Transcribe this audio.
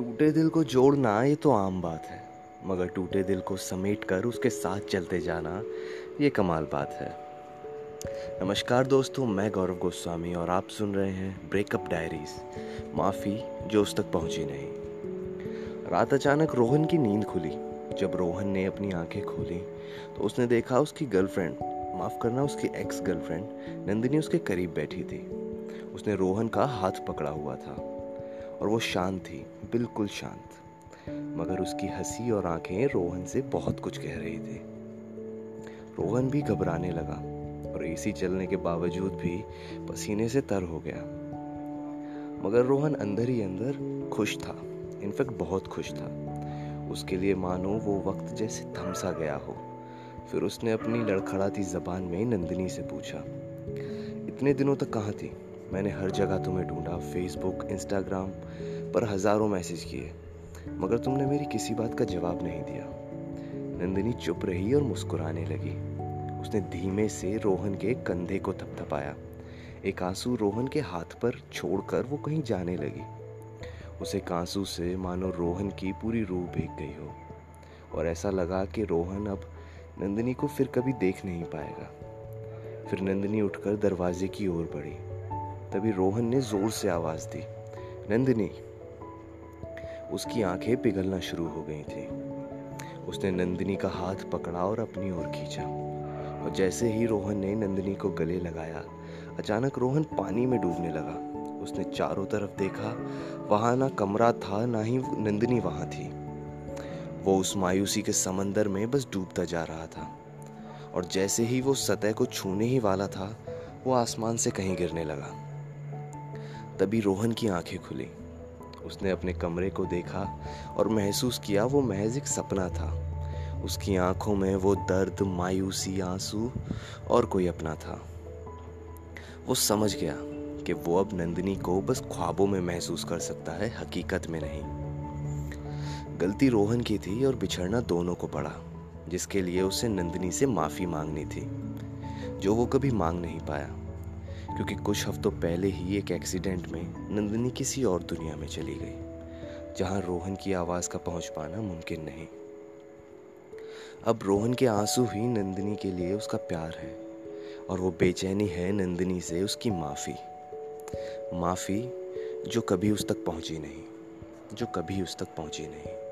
टूटे दिल को जोड़ना ये तो आम बात है, मगर टूटे दिल को समेट कर उसके साथ चलते जाना ये कमाल बात है। नमस्कार दोस्तों, मैं गौरव गोस्वामी और आप सुन रहे हैं ब्रेकअप डायरीज, माफ़ी जो उस तक पहुँची नहीं। रात अचानक रोहन की नींद खुली। जब रोहन ने अपनी आँखें खोली तो उसने देखा उसकी गर्लफ्रेंड, माफ़ करना उसकी एक्स गर्लफ्रेंड, नंदिनी उसके करीब बैठी थी। उसने रोहन का हाथ पकड़ा हुआ था। और वो शांत थी, बिल्कुल शांत। मगर उसकी हँसी और आँखें रोहन से बहुत कुछ कह रही थी। रोहन भी घबराने लगा और एसी चलने के बावजूद भी पसीने से तर हो गया। मगर रोहन अंदर ही अंदर खुश था, इनफैक्ट बहुत खुश था। उसके लिए मानो वो वक्त जैसे थमसा गया हो। फिर उसने अपनी लड़खड़ाती जबान में नंदिनी से पूछा, इतने दिनों तक कहाँ थी? मैंने हर जगह तुम्हें ढूंढा फेसबुक इंस्टाग्राम पर हज़ारों मैसेज किए। मगर तुमने मेरी किसी बात का जवाब नहीं दिया। नंदिनी चुप रही और मुस्कुराने लगी। उसने धीमे से रोहन के कंधे को थपथपाया। एक आँसू रोहन के हाथ पर छोड़कर वो कहीं जाने लगी। उसे कांसू से मानो रोहन की पूरी रूह भीग गई हो। और ऐसा लगा कि रोहन अब नंदिनी को फिर कभी देख नहीं पाएगा। फिर नंदिनी उठकर दरवाजे की ओर बढ़ी। तभी रोहन ने ज़ोर से आवाज़ दी। नंदिनी, उसकी आँखें पिघलना शुरू हो गई थी। उसने नंदिनी का हाथ पकड़ा और अपनी ओर खींचा। और जैसे ही रोहन ने नंदिनी को गले लगाया, अचानक रोहन पानी में डूबने लगा। उसने चारों तरफ़ देखा, वहाँ ना कमरा था, ना ही नंदिनी वहाँ थी। वो उस मायूसी के समंदर में बस डूबता जा रहा था। और जैसे ही वो सतह को छूने ही वाला था, वो आसमान से कहीं गिरने लगा। तभी रोहन की आँखें खुली। उसने अपने कमरे को देखा और महसूस किया वो महज एक सपना था। उसकी आँखों में वो दर्द, मायूसी आँसू और कोई अपना था। वो समझ गया कि वो अब नंदिनी को बस ख्वाबों में महसूस कर सकता है, हकीकत में नहीं। गलती रोहन की थी और बिछड़ना दोनों को पड़ा, जिसके लिए उसे नंदिनी से माफ़ी मांगनी थी, जो वो कभी मांग नहीं पाया। क्योंकि कुछ हफ्तों पहले ही एक एक्सीडेंट में नंदिनी किसी और दुनिया में चली गई, जहाँ रोहन की आवाज़ का पहुँच पाना मुमकिन नहीं। अब रोहन के आँसू ही नंदिनी के लिए उसका प्यार है, और वो बेचैनी है नंदिनी से उसकी माफ़ी। माफ़ी जो कभी उस तक पहुँची नहीं, जो कभी उस तक पहुँची नहीं।